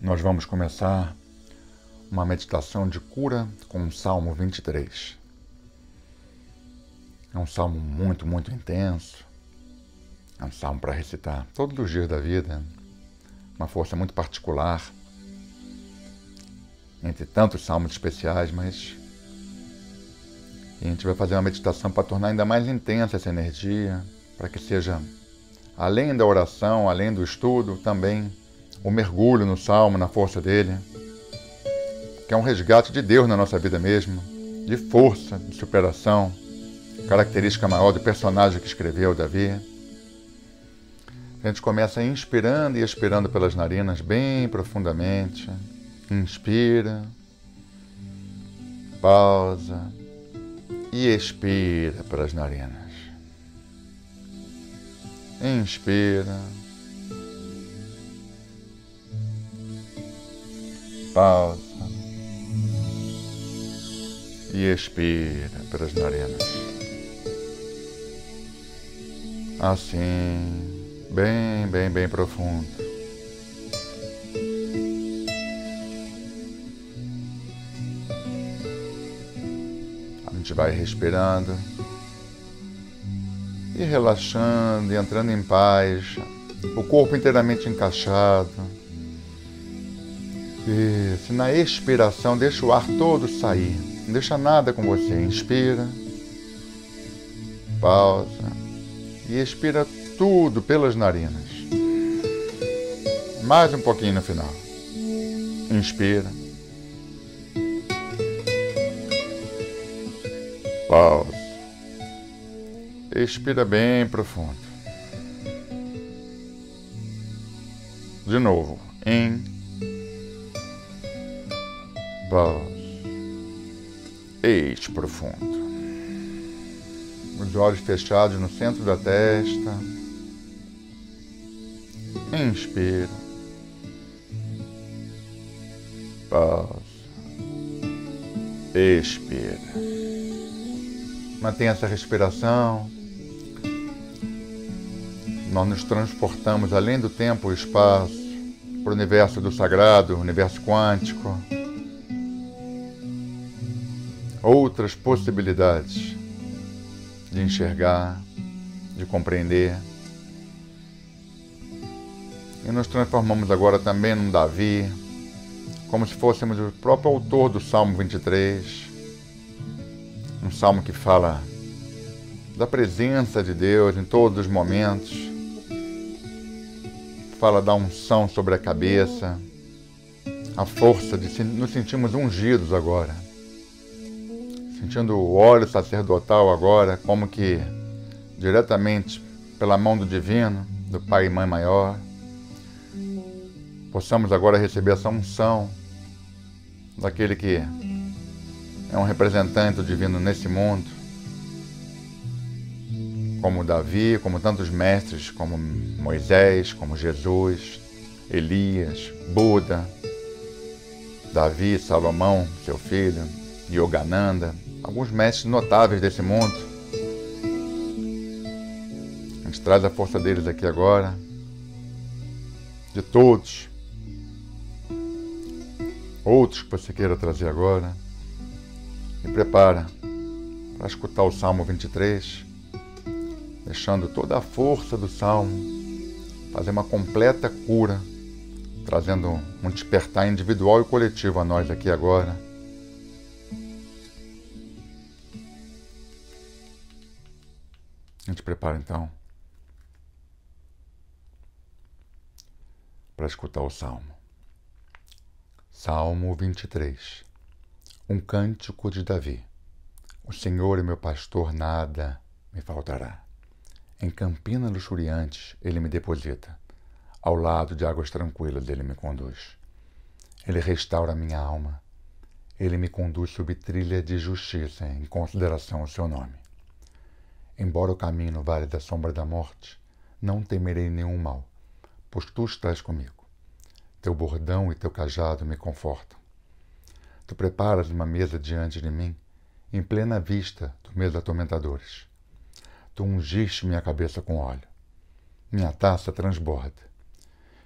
nós vamos começar uma meditação de cura com o Salmo 23. É um salmo muito, muito intenso. É um salmo para recitar todos os dias da vida. Uma força muito particular. Entre tantos salmos especiais, mas. E a gente vai fazer uma meditação para tornar ainda mais intensa essa energia, para que seja, além da oração, além do estudo, também o mergulho no salmo, na força dele, que é um resgate de Deus na nossa vida mesmo, de força, de superação, característica maior do personagem que escreveu, Davi. A gente começa inspirando e expirando pelas narinas bem profundamente. Inspira, pausa e expira pelas narinas. Inspira pausa e expira pelas narinas. Assim, bem, bem, bem profundo. A gente vai respirando e relaxando e entrando em paz, o corpo inteiramente encaixado isso. Na expiração, deixa o ar todo sair. Não deixa nada com você. Inspira. Pausa. E expira tudo pelas narinas. Mais um pouquinho no final. Inspira. Pausa. Expira bem profundo. De novo. In Pause. Eite profundo. Os olhos fechados no centro da testa. Inspira. Pausa. Expira. Mantenha essa respiração. Nós nos transportamos além do tempo e espaço para o universo do sagrado, universo quântico outras possibilidades de enxergar, de compreender. E nos transformamos agora também num Davi, como se fôssemos o próprio autor do Salmo 23, um salmo que fala da presença de Deus em todos os momentos, fala da unção sobre a cabeça, a força de nos sentirmos ungidos agora sentindo o óleo sacerdotal agora, como que diretamente pela mão do Divino, do Pai e Mãe Maior, possamos agora receber essa unção daquele que é um representante do Divino nesse mundo, como Davi, como tantos mestres, como Moisés, como Jesus, Elias, Buda, Davi, Salomão, seu filho, Yogananda, alguns mestres notáveis desse mundo. A gente traz a força deles aqui agora, de todos. Outros que você queira trazer agora. E prepara para escutar o Salmo 23, deixando toda a força do Salmo, fazer uma completa cura, trazendo um despertar individual e coletivo a nós aqui agora A gente prepara então para escutar o salmo. Salmo 23 Um cântico de Davi. O Senhor é meu pastor, nada me faltará. Em campinas luxuriantes ele me deposita. Ao lado de águas tranquilas ele me conduz. Ele restaura minha alma. Ele me conduz sob trilha de justiça em consideração ao seu nome. Embora eu caminhe no vale da sombra da morte, não temerei nenhum mal, pois tu estás comigo. Teu bordão e teu cajado me confortam. Tu preparas uma mesa diante de mim, em plena vista dos meus atormentadores. Tu ungiste minha cabeça com óleo. Minha taça transborda.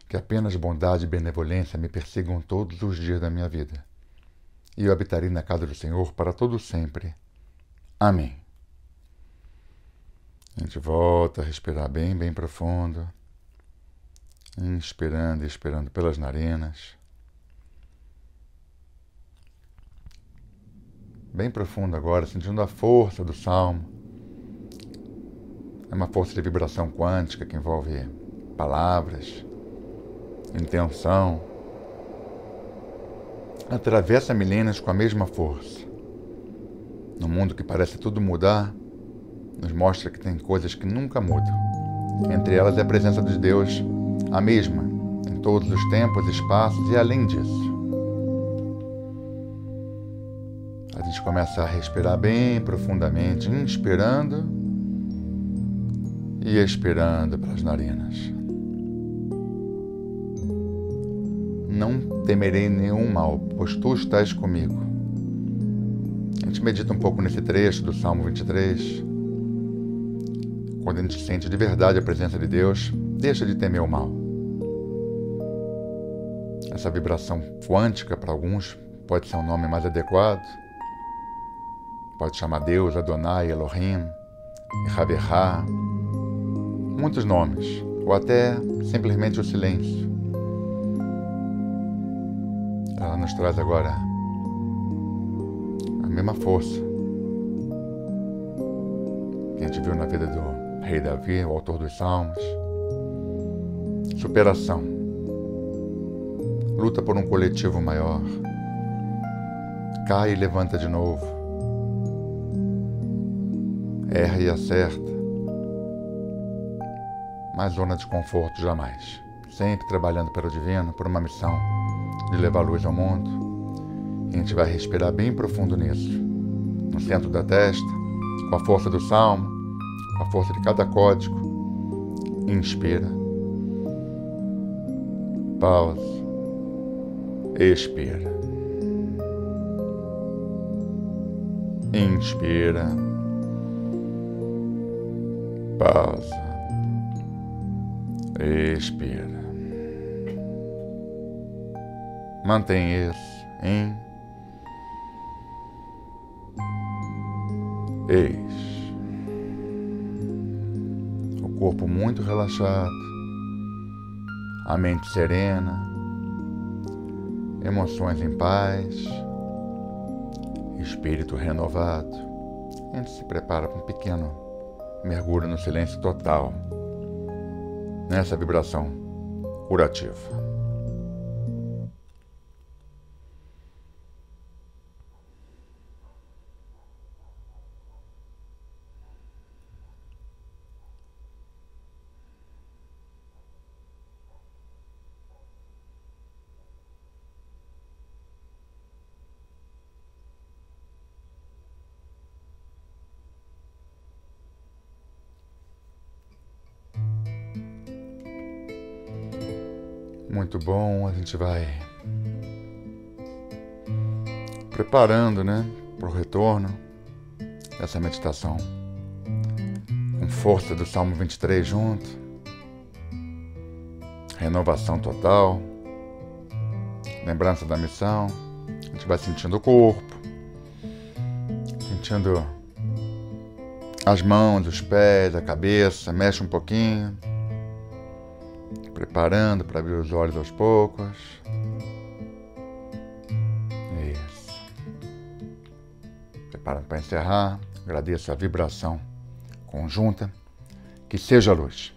que apenas bondade e benevolência me persigam todos os dias da minha vida. E eu habitarei na casa do Senhor para todo sempre. Amém. A gente volta a respirar bem, bem profundo. Inspirando e expirando pelas narinas. Bem profundo agora, sentindo a força do salmo. É uma força de vibração quântica que envolve palavras, intenção. Atravessa milênios com a mesma força. No mundo que parece tudo mudar, nos mostra que tem coisas que nunca mudam. Entre elas é a presença de Deus, a mesma, em todos os tempos, espaços e além disso. A gente começa a respirar bem profundamente, inspirando e expirando pelas narinas. Não temerei nenhum mal, pois tu estás comigo. A gente medita um pouco nesse trecho do Salmo 23. Quando a gente sente de verdade a presença de Deus, deixa de temer o mal. Essa vibração quântica, para alguns, pode ser um nome mais adequado. Pode chamar Deus, Adonai, Elohim, Raberá, muitos nomes, ou até simplesmente o silêncio. Ela nos traz agora a mesma força que a gente viu na vida do rei Davi, o autor dos Salmos. Superação. Luta por um coletivo maior. Cai e levanta de novo. Erra e acerta. Mas zona de conforto jamais. Sempre trabalhando pelo divino, por uma missão de levar luz ao mundo. E a gente vai respirar bem profundo nisso. No centro da testa, com a força do salmo, a força de cada código. Inspira. Pausa. Expira. Inspira. Pausa. Expira. Mantém isso em. Ex corpo muito relaxado, a mente serena, emoções em paz, espírito renovado. A gente se prepara para um pequeno mergulho no silêncio total, nessa vibração curativa. Muito bom, a gente vai preparando, né, para o retorno dessa meditação. Com força do Salmo 23 junto. Renovação total. Lembrança da missão. A gente vai sentindo o corpo. Sentindo as mãos, os pés, a cabeça, mexe um pouquinho preparando para abrir os olhos aos poucos. Isso. Preparando para encerrar. Agradeço a vibração conjunta. Que seja luz.